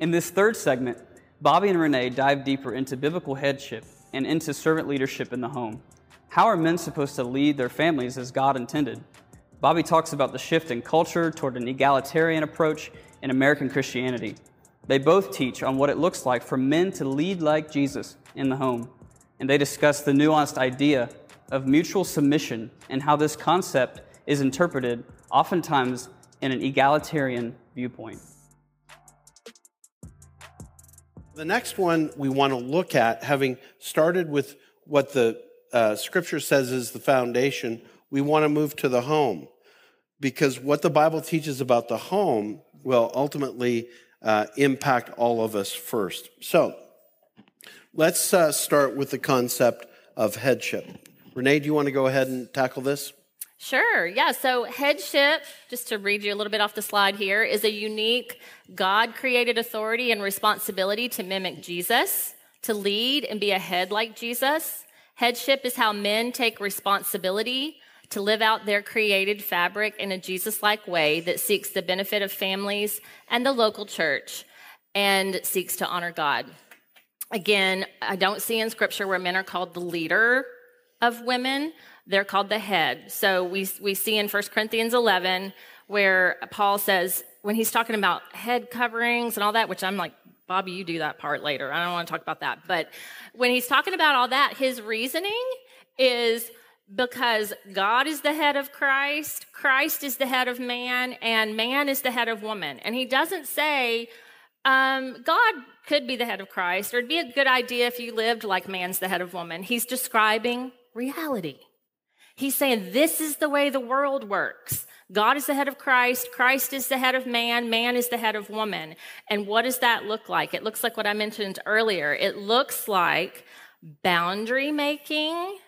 In this third segment, Bobby and Renee dive deeper into biblical headship and into servant leadership in the home. How are men supposed to lead their families as God intended? Bobby talks about the shift in culture toward an egalitarian approach in American Christianity. They both teach on what it looks like for men to lead like Jesus in the home, and they discuss the nuanced idea of mutual submission and how this concept is interpreted oftentimes in an egalitarian viewpoint. The next one we want to look at, having started with what the uh, scripture says is the foundation, we want to move to the home. Because what the Bible teaches about the home will ultimately uh, impact all of us first. So let's uh, start with the concept of headship. Renee, do you want to go ahead and tackle this? Sure, yeah. So, headship, just to read you a little bit off the slide here, is a unique God created authority and responsibility to mimic Jesus, to lead and be a head like Jesus. Headship is how men take responsibility to live out their created fabric in a Jesus like way that seeks the benefit of families and the local church and seeks to honor God. Again, I don't see in scripture where men are called the leader of women, they're called the head. So we, we see in 1 Corinthians 11 where Paul says, when he's talking about head coverings and all that, which I'm like, Bobby, you do that part later. I don't want to talk about that. But when he's talking about all that, his reasoning is because God is the head of Christ, Christ is the head of man, and man is the head of woman. And he doesn't say, um, God could be the head of Christ, or it'd be a good idea if you lived like man's the head of woman. He's describing reality. He's saying this is the way the world works. God is the head of Christ. Christ is the head of man. Man is the head of woman. And what does that look like? It looks like what I mentioned earlier. It looks like boundary making.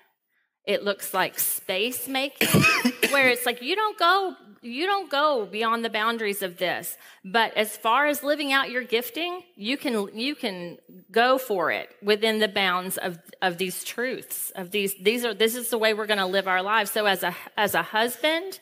It looks like space making, where it's like you don't go, you don't go beyond the boundaries of this. But as far as living out your gifting, you can, you can go for it within the bounds of, of these truths, of these, these are, this is the way we're going to live our lives. So as a, as a husband,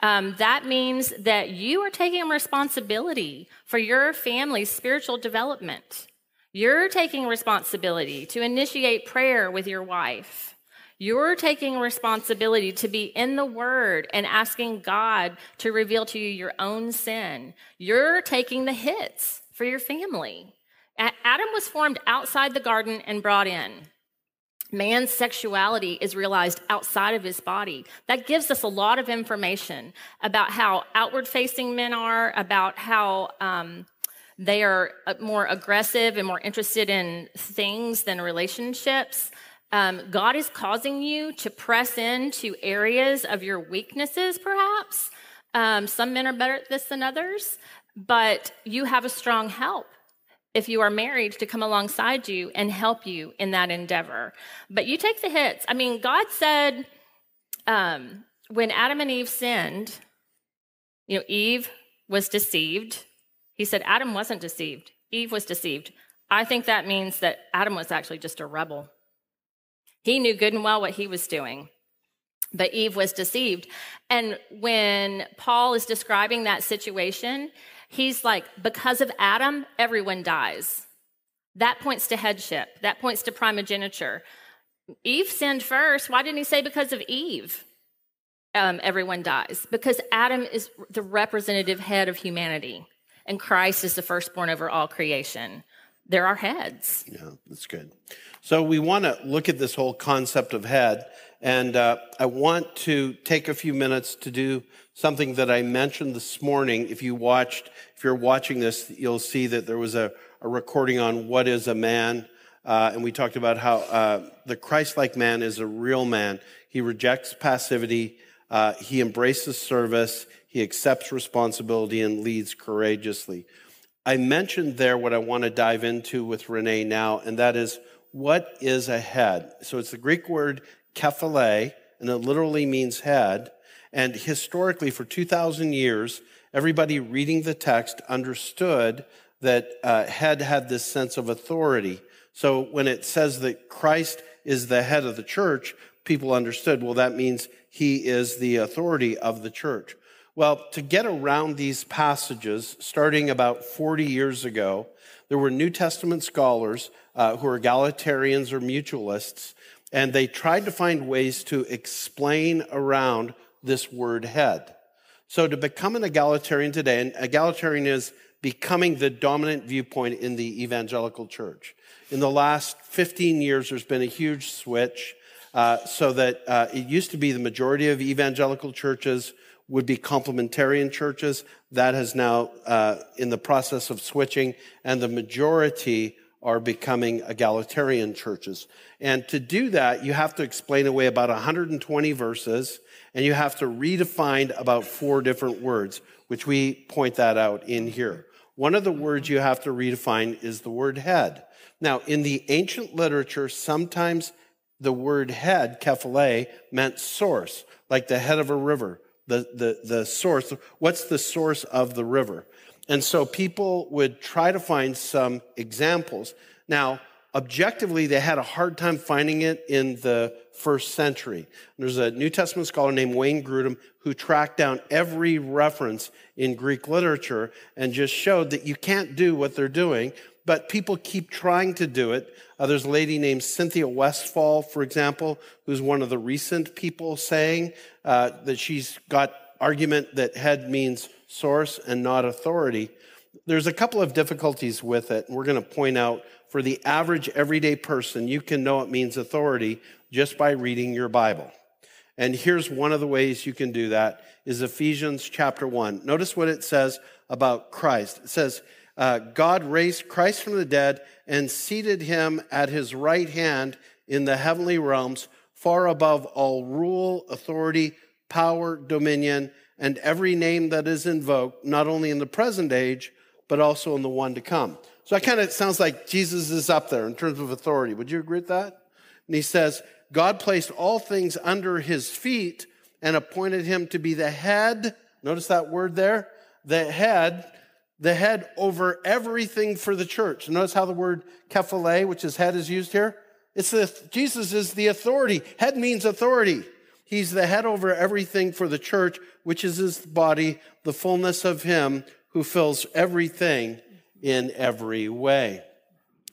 um, that means that you are taking responsibility for your family's spiritual development. You're taking responsibility to initiate prayer with your wife. You're taking responsibility to be in the Word and asking God to reveal to you your own sin. You're taking the hits for your family. Adam was formed outside the garden and brought in. Man's sexuality is realized outside of his body. That gives us a lot of information about how outward facing men are, about how um, they are uh, more aggressive and more interested in things than relationships. Um, God is causing you to press into areas of your weaknesses, perhaps. Um, some men are better at this than others, but you have a strong help if you are married to come alongside you and help you in that endeavor. But you take the hits. I mean, God said um, when Adam and Eve sinned, you know, Eve was deceived. He said Adam wasn't deceived, Eve was deceived. I think that means that Adam was actually just a rebel. He knew good and well what he was doing. But Eve was deceived. And when Paul is describing that situation, he's like, because of Adam, everyone dies. That points to headship, that points to primogeniture. Eve sinned first. Why didn't he say because of Eve? Um, everyone dies. Because Adam is the representative head of humanity, and Christ is the firstborn over all creation. There are our heads. Yeah, that's good. So we want to look at this whole concept of head, and uh, I want to take a few minutes to do something that I mentioned this morning. If you watched, if you're watching this, you'll see that there was a, a recording on what is a man, uh, and we talked about how uh, the Christ-like man is a real man. He rejects passivity. Uh, he embraces service. He accepts responsibility and leads courageously. I mentioned there what I want to dive into with Renee now, and that is what is a head? So it's the Greek word kephale, and it literally means head. And historically, for 2,000 years, everybody reading the text understood that uh, head had this sense of authority. So when it says that Christ is the head of the church, people understood, well, that means he is the authority of the church. Well, to get around these passages, starting about 40 years ago, there were New Testament scholars uh, who were egalitarians or mutualists, and they tried to find ways to explain around this word head. So, to become an egalitarian today, and egalitarian is becoming the dominant viewpoint in the evangelical church. In the last 15 years, there's been a huge switch uh, so that uh, it used to be the majority of evangelical churches would be complementarian churches. That has now uh, in the process of switching, and the majority are becoming egalitarian churches. And to do that, you have to explain away about 120 verses, and you have to redefine about four different words, which we point that out in here. One of the words you have to redefine is the word head. Now, in the ancient literature, sometimes the word head, kephale, meant source, like the head of a river the, the, the source. What's the source of the river? And so people would try to find some examples. Now, objectively, they had a hard time finding it in the first century. There's a New Testament scholar named Wayne Grudem who tracked down every reference in Greek literature and just showed that you can't do what they're doing, but people keep trying to do it. Uh, there's a lady named Cynthia Westfall, for example, who's one of the recent people saying uh, that she's got argument that head means source and not authority. There's a couple of difficulties with it. We're going to point out for the average everyday person, you can know it means authority just by reading your Bible. And here's one of the ways you can do that is Ephesians chapter 1. Notice what it says about Christ. It says, uh, God raised Christ from the dead and seated him at his right hand in the heavenly realms, far above all rule, authority, power, dominion, and every name that is invoked, not only in the present age, but also in the one to come. So that kind of sounds like Jesus is up there in terms of authority. Would you agree with that? And he says, God placed all things under his feet and appointed him to be the head. Notice that word there? The head the head over everything for the church. Notice how the word kephale, which is head, is used here. It's the, Jesus is the authority. Head means authority. He's the head over everything for the church, which is his body, the fullness of him who fills everything in every way.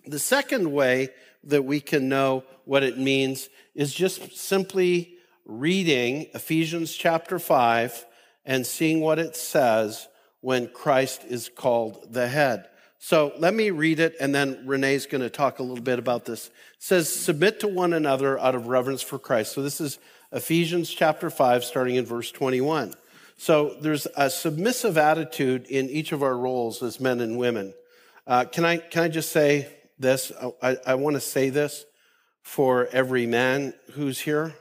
The second way that we can know what it means is just simply reading Ephesians chapter 5 and seeing what it says when Christ is called the head. So let me read it, and then Renee's going to talk a little bit about this. It says, Submit to one another out of reverence for Christ. So this is Ephesians chapter 5, starting in verse 21. So there's a submissive attitude in each of our roles as men and women. Uh, can, I, can I just say this? I, I want to say this for every man who's here.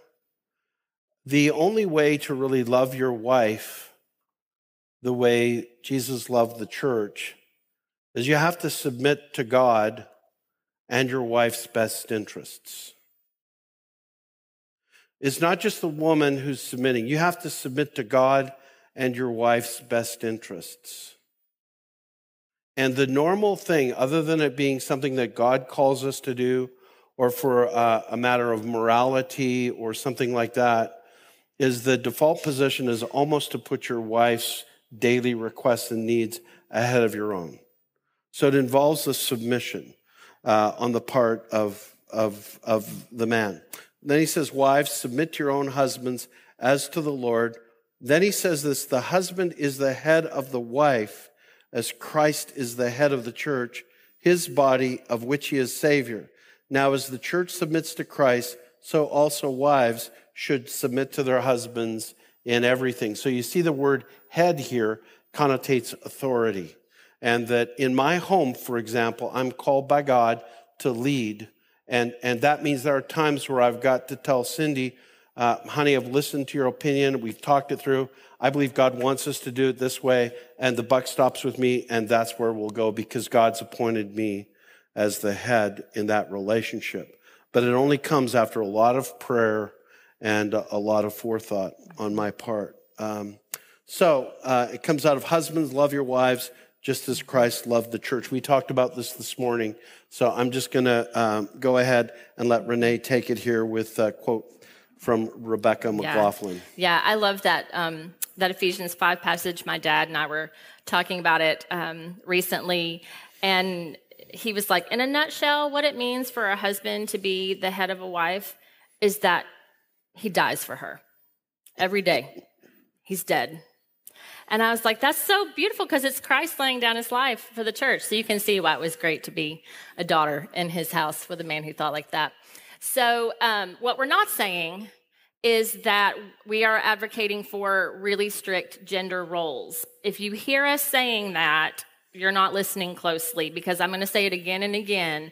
The only way to really love your wife the way Jesus loved the church is you have to submit to God and your wife's best interests. It's not just the woman who's submitting. You have to submit to God and your wife's best interests. And the normal thing, other than it being something that God calls us to do, or for a, a matter of morality or something like that, is the default position is almost to put your wife's daily requests and needs ahead of your own. So it involves a submission uh, on the part of, of, of the man. Then he says, Wives, submit to your own husbands as to the Lord. Then he says this the husband is the head of the wife, as Christ is the head of the church, his body, of which he is Savior. Now, as the church submits to Christ, so also wives should submit to their husbands in everything. So you see the word head here connotates authority. And that in my home, for example, I'm called by God to lead. And, and that means there are times where I've got to tell Cindy, uh, honey, I've listened to your opinion. We've talked it through. I believe God wants us to do it this way. And the buck stops with me. And that's where we'll go because God's appointed me as the head in that relationship. But it only comes after a lot of prayer and a lot of forethought on my part. Um, so uh, it comes out of husbands, love your wives just as Christ loved the church. We talked about this this morning. So I'm just going to um, go ahead and let Renee take it here with a quote from Rebecca McLaughlin. Yeah, yeah I love that. Um, that Ephesians 5 passage. My dad and I were talking about it um, recently, and he was like, in a nutshell, what it means for a husband to be the head of a wife is that he dies for her every day. He's dead. And I was like, that's so beautiful because it's Christ laying down his life for the church. So you can see why it was great to be a daughter in his house with a man who thought like that. So, um, what we're not saying is that we are advocating for really strict gender roles. If you hear us saying that, you're not listening closely because I'm going to say it again and again.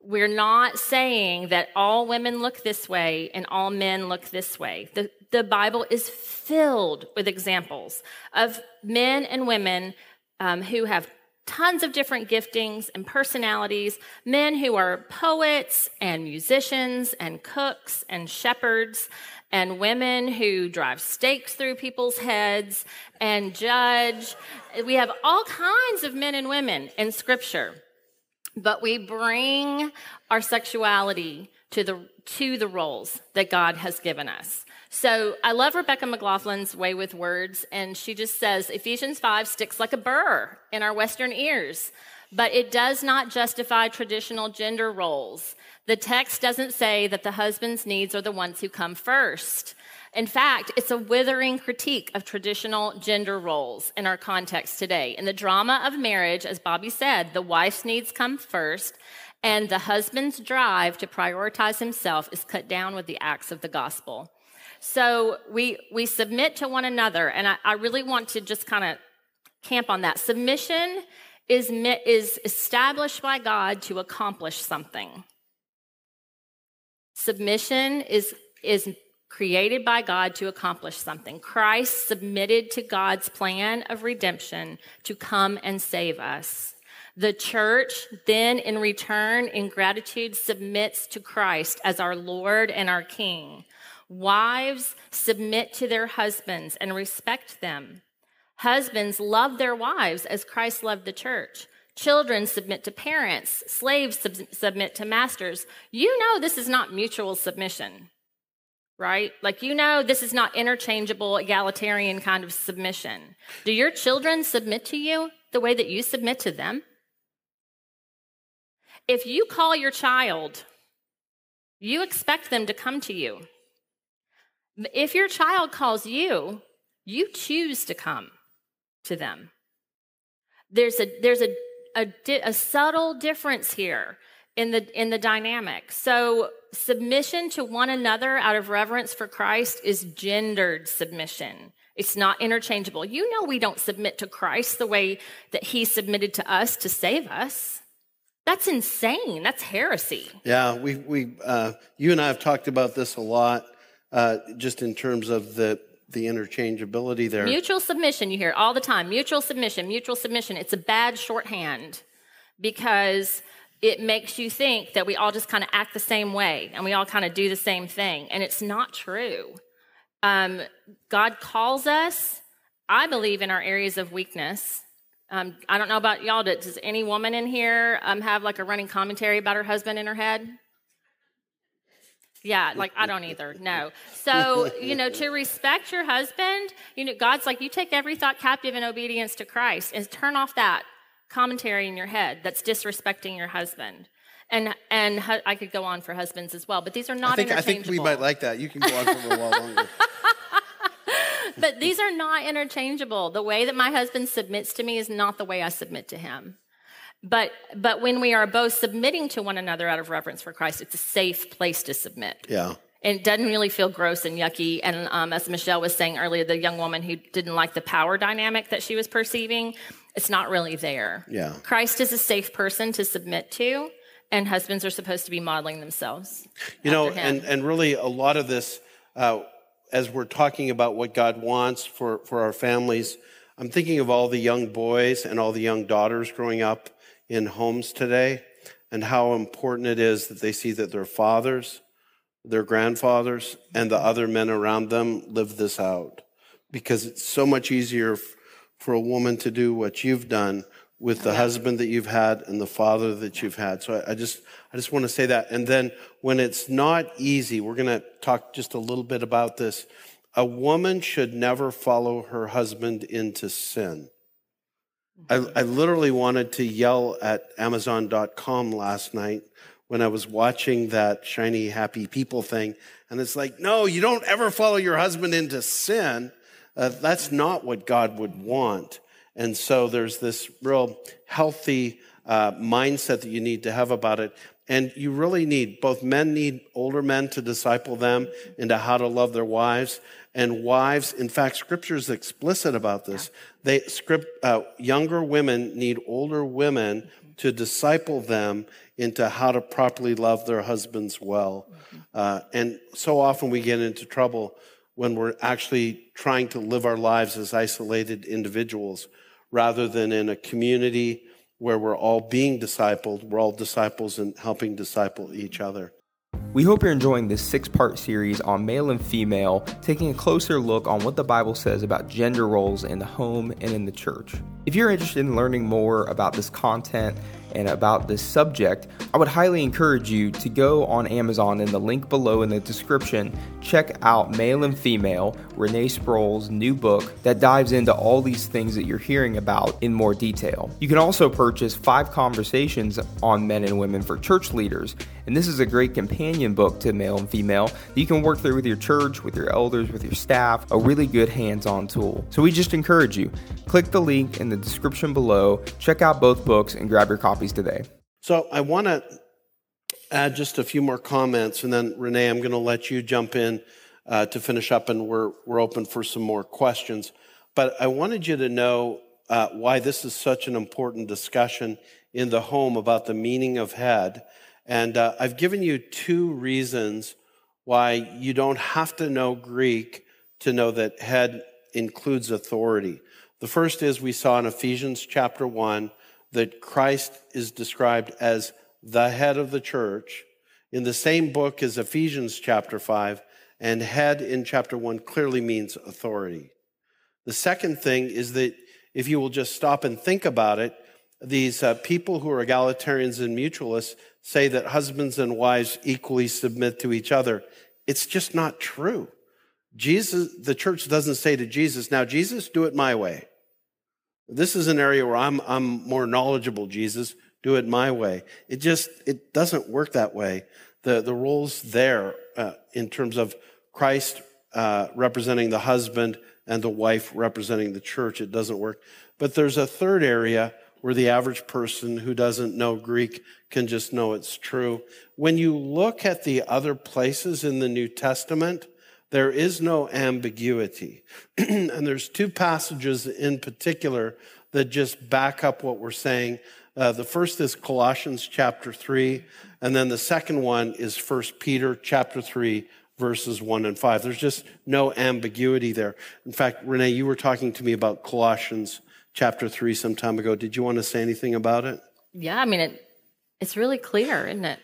We're not saying that all women look this way and all men look this way. The, the Bible is filled with examples of men and women um, who have tons of different giftings and personalities, men who are poets and musicians and cooks and shepherds, and women who drive stakes through people's heads and judge. We have all kinds of men and women in scripture, but we bring our sexuality to the, to the roles that God has given us. So I love Rebecca McLaughlin's way with words, and she just says Ephesians 5 sticks like a burr in our Western ears, but it does not justify traditional gender roles. The text doesn't say that the husband's needs are the ones who come first. In fact, it's a withering critique of traditional gender roles in our context today. In the drama of marriage, as Bobby said, the wife's needs come first, and the husband's drive to prioritize himself is cut down with the acts of the gospel. So we we submit to one another, and I, I really want to just kind of camp on that. Submission is is established by God to accomplish something. Submission is, is created by God to accomplish something. Christ submitted to God's plan of redemption to come and save us. The church then, in return, in gratitude, submits to Christ as our Lord and our King. Wives submit to their husbands and respect them. Husbands love their wives as Christ loved the church. Children submit to parents, slaves sub- submit to masters. You know this is not mutual submission, right? Like, you know this is not interchangeable, egalitarian kind of submission. Do your children submit to you the way that you submit to them? If you call your child, you expect them to come to you. If your child calls you, you choose to come to them. There's a, there's a a, a subtle difference here in the in the dynamic. So submission to one another out of reverence for Christ is gendered submission. It's not interchangeable. You know we don't submit to Christ the way that he submitted to us to save us. That's insane. That's heresy. Yeah, we we uh, you and I have talked about this a lot, uh, just in terms of the the interchangeability there. Mutual submission, you hear all the time. Mutual submission, mutual submission. It's a bad shorthand because it makes you think that we all just kind of act the same way and we all kind of do the same thing. And it's not true. Um, God calls us, I believe, in our areas of weakness. Um, I don't know about y'all, does any woman in here um, have like a running commentary about her husband in her head? Yeah, like I don't either. No. So, you know, to respect your husband, you know, God's like, you take every thought captive in obedience to Christ and turn off that commentary in your head that's disrespecting your husband. And and hu- I could go on for husbands as well, but these are not I think, I think we might like that. You can go on for a while longer. but these are not interchangeable. The way that my husband submits to me is not the way I submit to him. But but when we are both submitting to one another out of reverence for Christ, it's a safe place to submit. Yeah. And it doesn't really feel gross and yucky. And um, as Michelle was saying earlier, the young woman who didn't like the power dynamic that she was perceiving, it's not really there. Yeah. Christ is a safe person to submit to, and husbands are supposed to be modeling themselves. You know, him. and, and really a lot of this, uh, as we're talking about what God wants for, for our families, I'm thinking of all the young boys and all the young daughters growing up in homes today and how important it is that they see that their fathers, their grandfathers, and the other men around them live this out. Because it's so much easier f- for a woman to do what you've done with the husband that you've had and the father that you've had. So I, I just, I just want to say that. And then when it's not easy, we're going to talk just a little bit about this. a woman should never follow her husband into sin. I, mm-hmm. I literally wanted to yell at Amazon.com last night when I was watching that shiny, happy people thing. And it's like, no, you don't ever follow your husband into sin. Uh, that's not what God would want. And so there's this real healthy uh, mindset that you need to have about it. And you really need, both men need older men to disciple them into how to love their wives. And wives, in fact, scripture is explicit about this. They script, uh, younger women need older women to disciple them into how to properly love their husbands well. Uh, and so often we get into trouble when we're actually trying to live our lives as isolated individuals rather than in a community where we're all being discipled. We're all disciples and helping disciple each other. We hope you're enjoying this six part series on male and female, taking a closer look on what the Bible says about gender roles in the home and in the church. If you're interested in learning more about this content, and about this subject, I would highly encourage you to go on Amazon in the link below in the description. Check out Male and Female, Renee Sproul's new book that dives into all these things that you're hearing about in more detail. You can also purchase Five Conversations on Men and Women for Church Leaders, and this is a great companion book to Male and Female that you can work through with your church, with your elders, with your staff, a really good hands on tool. So we just encourage you click the link in the description below, check out both books, and grab your copies today. So I want to add just a few more comments, and then Renee, I'm going to let you jump in uh, to finish up, and we're we're open for some more questions. But I wanted you to know uh, why this is such an important discussion in the home about the meaning of head, and uh, I've given you two reasons why you don't have to know Greek to know that head includes authority. The first is we saw in Ephesians chapter 1 that Christ is described as the head of the church in the same book as Ephesians chapter 5, and head in chapter 1 clearly means authority. The second thing is that if you will just stop and think about it, these uh, people who are egalitarians and mutualists say that husbands and wives equally submit to each other. It's just not true. Jesus, the church doesn't say to Jesus, now, Jesus, do it my way. This is an area where I'm, I'm more knowledgeable, Jesus. Do it my way. It just, it doesn't work that way. The, the roles there, uh, in terms of Christ uh, representing the husband and the wife representing the church, it doesn't work. But there's a third area where the average person who doesn't know Greek can just know it's true. When you look at the other places in the New Testament, there is no ambiguity. and there's two passages in particular that just back up what we're saying. Uh, the first is Colossians chapter 3, and then the second one is 1 Peter chapter 3, verses 1 and 5. There's just no ambiguity there. In fact, Renee, you were talking to me about Colossians chapter 3 some time ago. Did you want to say anything about it? Yeah, I mean, it, it's really clear, isn't it?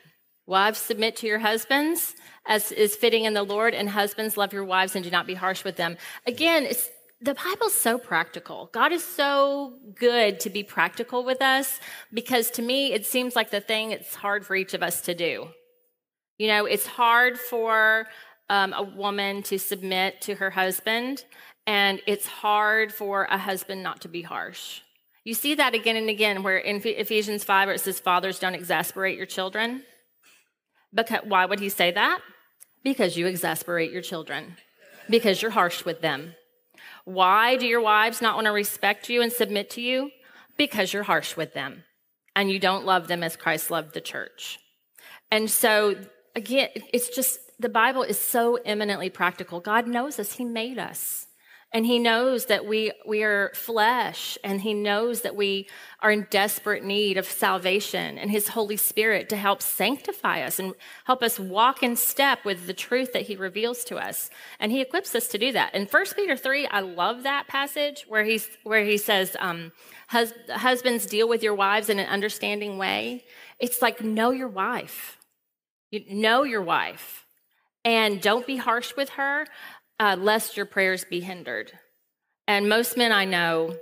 Wives, submit to your husbands as is fitting in the Lord, and husbands, love your wives and do not be harsh with them. Again, it's, the Bible's so practical. God is so good to be practical with us because to me, it seems like the thing it's hard for each of us to do. You know, it's hard for um, a woman to submit to her husband, and it's hard for a husband not to be harsh. You see that again and again, where in Ephesians 5, where it says, Fathers, don't exasperate your children. Because, why would he say that? Because you exasperate your children, because you're harsh with them. Why do your wives not want to respect you and submit to you? Because you're harsh with them and you don't love them as Christ loved the church. And so, again, it's just the Bible is so eminently practical. God knows us, He made us. And he knows that we, we are flesh, and he knows that we are in desperate need of salvation and his Holy Spirit to help sanctify us and help us walk in step with the truth that he reveals to us. And he equips us to do that. In 1 Peter 3, I love that passage where, he's, where he says, um, Hus- Husbands, deal with your wives in an understanding way. It's like, know your wife. You know your wife. And don't be harsh with her uh, lest your prayers be hindered. And most men I know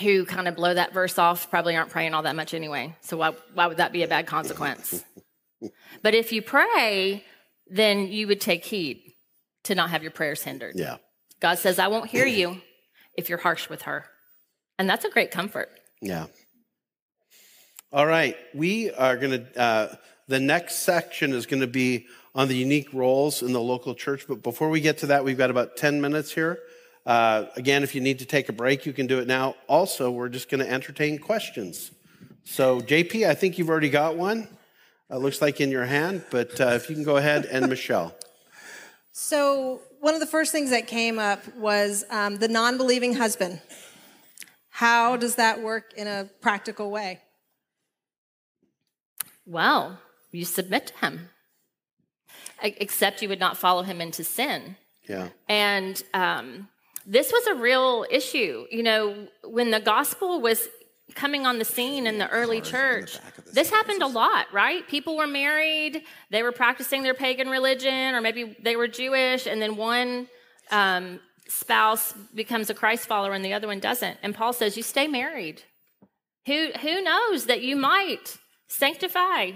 who kind of blow that verse off probably aren't praying all that much anyway. So why, why would that be a bad consequence? but if you pray, then you would take heed to not have your prayers hindered. Yeah. God says, I won't hear you if you're harsh with her. And that's a great comfort. Yeah. All right. We are going to, uh, the next section is going to be on the unique roles in the local church. But before we get to that, we've got about 10 minutes here. Uh, again, if you need to take a break, you can do it now. Also, we're just going to entertain questions. So, JP, I think you've already got one. Uh, looks like in your hand, but uh, if you can go ahead and Michelle. So, one of the first things that came up was um, the non believing husband. How does that work in a practical way? Well, you submit to him, except you would not follow him into sin. Yeah. And um, this was a real issue. You know, when the gospel was coming on the scene in the early church, this happened a lot, right? People were married, they were practicing their pagan religion, or maybe they were Jewish, and then one um, spouse becomes a Christ follower and the other one doesn't. And Paul says, You stay married. Who, who knows that you might sanctify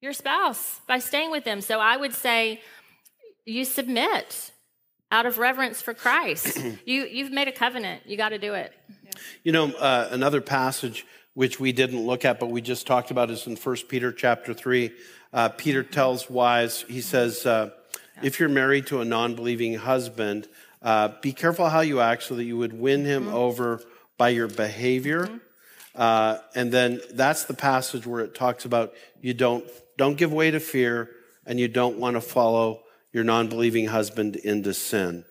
your spouse by staying with them? So I would say, you submit out of reverence for Christ. you, you've made a covenant, you got to do it. You know, uh, another passage which we didn't look at, but we just talked about is in 1 Peter chapter 3. Uh, Peter tells wives, he says, uh, if you're married to a non believing husband, uh, be careful how you act so that you would win him mm-hmm. over by your behavior. Mm-hmm. Uh, and then that's the passage where it talks about you don't, don't give way to fear and you don't want to follow your non believing husband into sin.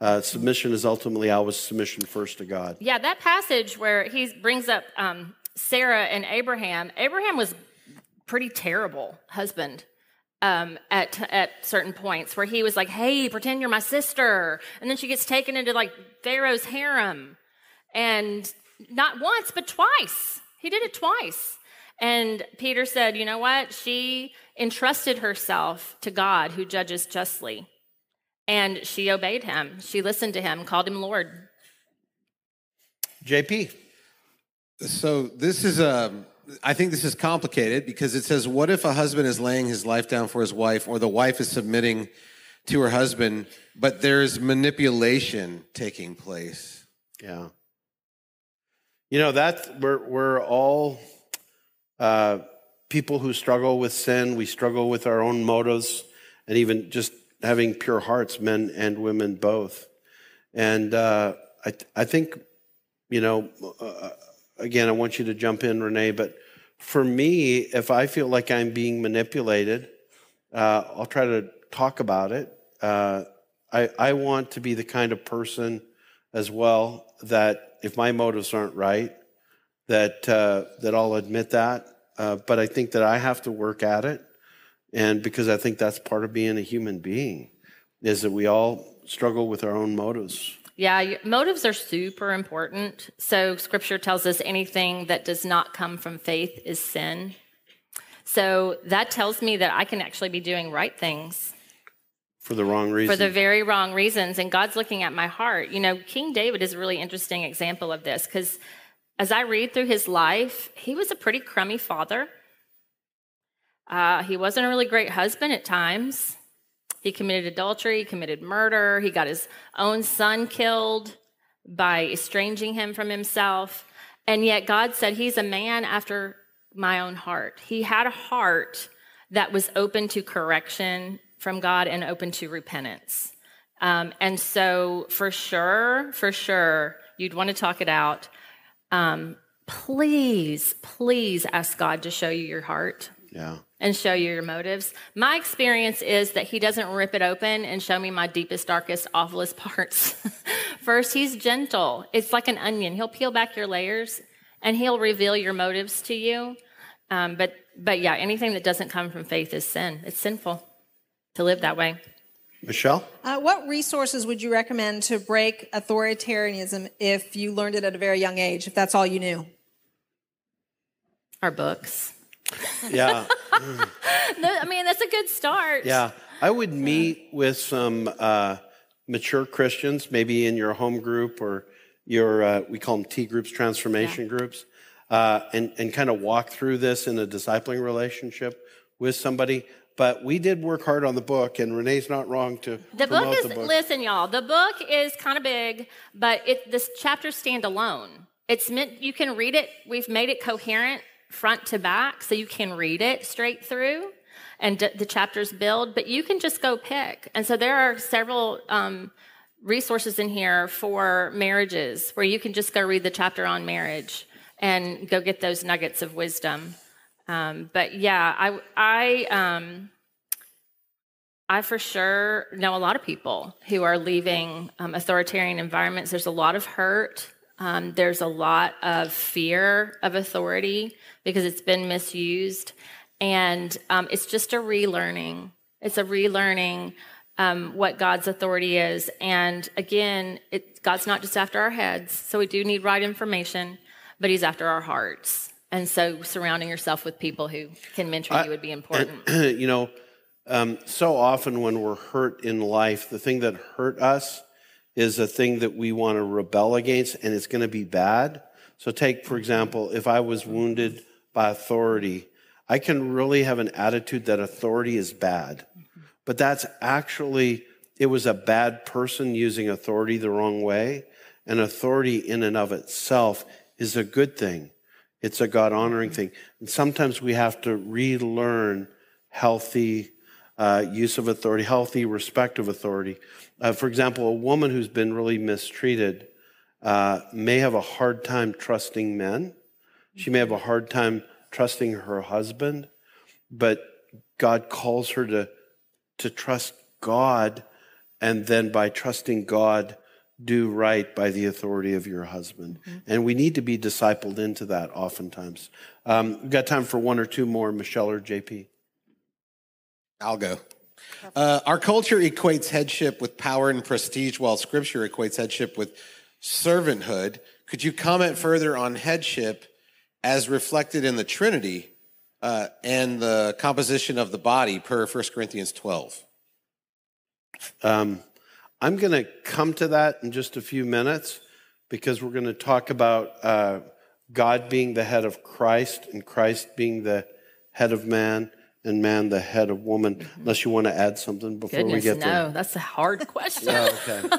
Uh, submission is ultimately always submission first to God. Yeah, that passage where he brings up um, Sarah and Abraham, Abraham was pretty terrible husband um, at at certain points where he was like, "Hey, pretend you're my sister," and then she gets taken into like Pharaoh's harem, and not once but twice. He did it twice. And Peter said, "You know what? She entrusted herself to God, who judges justly." And she obeyed him. She listened to him, called him Lord. JP. So this is a. Um, I think this is complicated because it says, "What if a husband is laying his life down for his wife, or the wife is submitting to her husband, but there's manipulation taking place?" Yeah. You know that we're we're all uh, people who struggle with sin. We struggle with our own motives, and even just having pure hearts, men and women both. And uh, I, I think, you know, uh, again, I want you to jump in, Renee, but for me, if I feel like I'm being manipulated, uh, I'll try to talk about it. Uh, I, I want to be the kind of person as well that if my motives aren't right, that, uh, that I'll admit that. Uh, but I think that I have to work at it and because I think that's part of being a human being, is that we all struggle with our own motives. Yeah, motives are super important. So scripture tells us anything that does not come from faith is sin. So that tells me that I can actually be doing right things. For the wrong reasons. For the very wrong reasons. And God's looking at my heart. You know, King David is a really interesting example of this because as I read through his life, he was a pretty crummy father. Uh, he wasn't a really great husband at times. He committed adultery, he committed murder, he got his own son killed by estranging him from himself. And yet God said, He's a man after my own heart. He had a heart that was open to correction from God and open to repentance. Um, and so, for sure, for sure, you'd want to talk it out. Um, please, please ask God to show you your heart. Yeah and show you your motives. My experience is that he doesn't rip it open and show me my deepest, darkest, awfulest parts. First, he's gentle. It's like an onion. He'll peel back your layers and he'll reveal your motives to you. Um, but, but yeah, anything that doesn't come from faith is sin. It's sinful to live that way. Michelle? Uh, what resources would you recommend to break authoritarianism if you learned it at a very young age, if that's all you knew? Our books. Yeah. I mean, that's a good start. Yeah. I would meet with some uh, mature Christians, maybe in your home group or your, uh, we call them T groups, transformation yeah. groups, uh, and, and kind of walk through this in a discipling relationship with somebody. But we did work hard on the book, and Renee's not wrong to The book is the book. listen, y'all. The book is kind of big, but it this chapters stand alone. It's meant you can read it. We've made it coherent front to back, so you can read it straight through, and d- the chapters build. But you can just go pick. And so there are several um, resources in here for marriages where you can just go read the chapter on marriage and go get those nuggets of wisdom. Um, but yeah, I I um, I for sure know a lot of people who are leaving um, authoritarian environments. There's a lot of hurt. Um, there's a lot of fear of authority because it's been misused. And um, it's just a relearning. It's a relearning um, what God's authority is. And again, it, God's not just after our heads. So we do need right information, but He's after our hearts. And so surrounding yourself with people who can mentor you would be important. you know, um, so often when we're hurt in life, the thing that hurt us is a thing that we want to rebel against, and it's going to be bad. So, take, for example, if I was wounded by authority, I can really have an attitude that authority is bad. But that's actually, it was a bad person using authority the wrong way. And authority in and of itself is a good thing. It's a God honoring thing. And sometimes we have to relearn healthy uh, use of authority, healthy respect of authority. Uh, for example, a woman who's been really mistreated uh, may have a hard time trusting men. She may have a hard time trusting her husband, but God calls her to, to trust God, and then by trusting God, do right by the authority of your husband. And we need to be discipled into that oftentimes. Um, we've got time for one or two more, Michelle or JP. I'll go. Uh, our culture equates headship with power and prestige, while scripture equates headship with servanthood. Could you comment further on headship as reflected in the Trinity uh, and the composition of the body per 1 Corinthians 12? Um, I'm going to come to that in just a few minutes because we're going to talk about uh, God being the head of Christ and Christ being the head of man and man the head of woman. Unless you want to add something before we get no, there. No, that's a hard question. Oh, okay.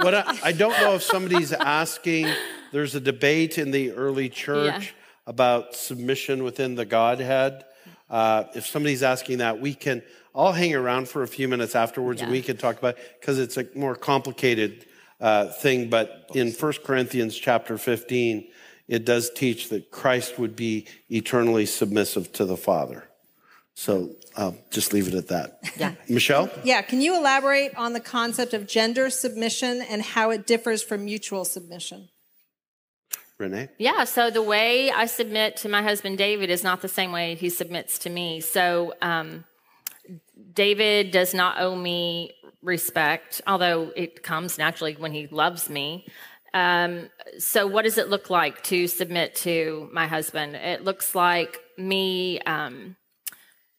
what I, I don't know if somebody's asking. There's a debate in the early church Yeah. about submission within the Godhead. Uh, if somebody's asking that, we can. I'll hang around for a few minutes afterwards, and we can talk about because it's a more complicated uh, thing. But in 1 Corinthians chapter 15, it does teach that Christ would be eternally submissive to the Father. So I'll just leave it at that. Yeah. Michelle. Yeah, can you elaborate on the concept of gender submission and how it differs from mutual submission? Renee. Yeah, so the way I submit to my husband David is not the same way he submits to me. So um, David does not owe me respect, although it comes naturally when he loves me. Um, so, what does it look like to submit to my husband? It looks like me um,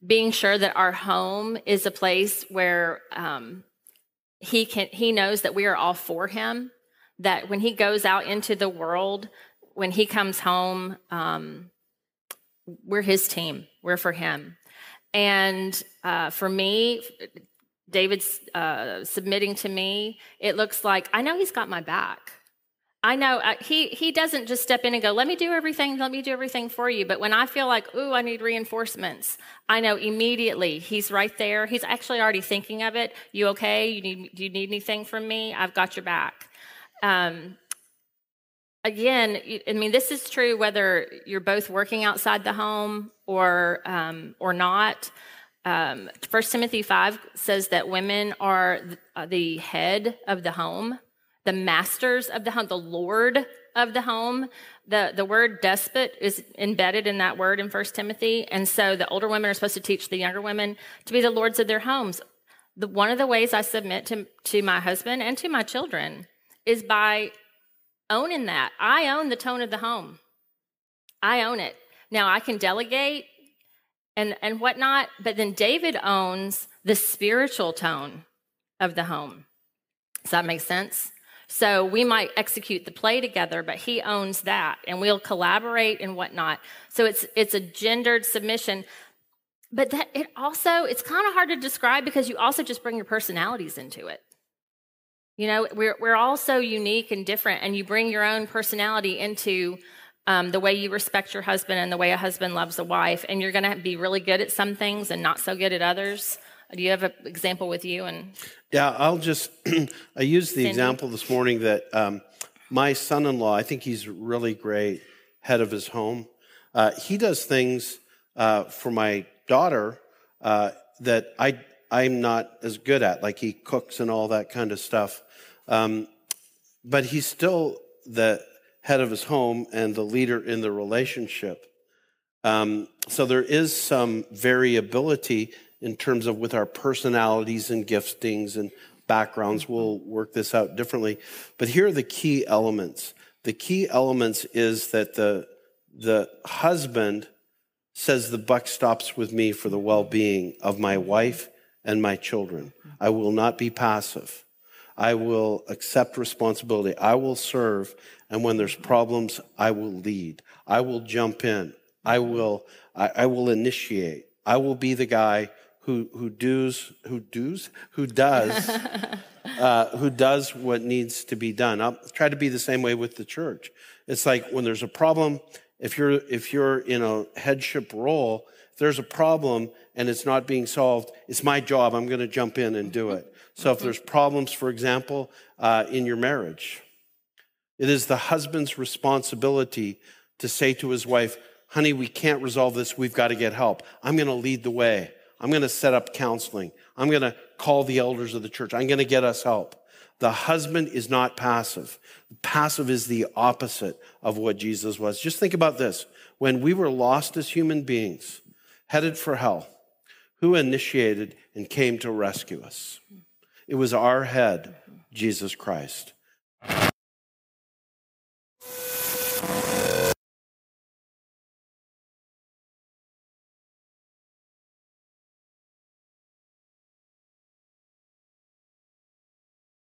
being sure that our home is a place where um, he can he knows that we are all for him. That when he goes out into the world, when he comes home, um, we're his team. We're for him. And uh, for me, David's uh, submitting to me. It looks like I know he's got my back. I know uh, he he doesn't just step in and go, "Let me do everything. Let me do everything for you." But when I feel like, "Ooh, I need reinforcements," I know immediately he's right there. He's actually already thinking of it. You okay? You need do you need anything from me? I've got your back. Um, again, I mean, this is true whether you're both working outside the home or um, or not. Um, First Timothy five says that women are uh, the head of the home, the masters of the home, the lord of the home. the The word despot is embedded in that word in First Timothy, and so the older women are supposed to teach the younger women to be the lords of their homes. The, one of the ways I submit to to my husband and to my children is by owning that. I own the tone of the home. I own it. Now I can delegate and, and whatnot, but then David owns the spiritual tone of the home. Does that make sense? So we might execute the play together, but he owns that and we'll collaborate and whatnot. So it's it's a gendered submission. but that it also it's kind of hard to describe because you also just bring your personalities into it. You know, we're we're all so unique and different, and you bring your own personality into um, the way you respect your husband and the way a husband loves a wife, and you're going to be really good at some things and not so good at others. Do you have an example with you? And Yeah, I'll just, I used the Cindy? example this morning that um, my son in law, I think he's really great, head of his home. Uh, he does things uh, for my daughter uh, that I, I'm not as good at, like he cooks and all that kind of stuff. Um, but he's still the head of his home and the leader in the relationship. Um, so there is some variability in terms of with our personalities and giftings and backgrounds. We'll work this out differently. But here are the key elements. The key elements is that the, the husband says the buck stops with me for the well-being of my wife and my children. I will not be passive. I will accept responsibility. I will serve. And when there's problems, I will lead. I will jump in. I will, I, I will initiate. I will be the guy who, who does, who does, who does, uh, who does what needs to be done. I'll try to be the same way with the church. It's like when there's a problem, if you're, if you're in a headship role, if there's a problem and it's not being solved, it's my job. I'm going to jump in and do it. So if there's problems, for example, uh, in your marriage, it is the husband's responsibility to say to his wife, honey, we can't resolve this. We've got to get help. I'm going to lead the way. I'm going to set up counseling. I'm going to call the elders of the church. I'm going to get us help. The husband is not passive. Passive is the opposite of what Jesus was. Just think about this. When we were lost as human beings, headed for hell, who initiated and came to rescue us? It was our head, Jesus Christ.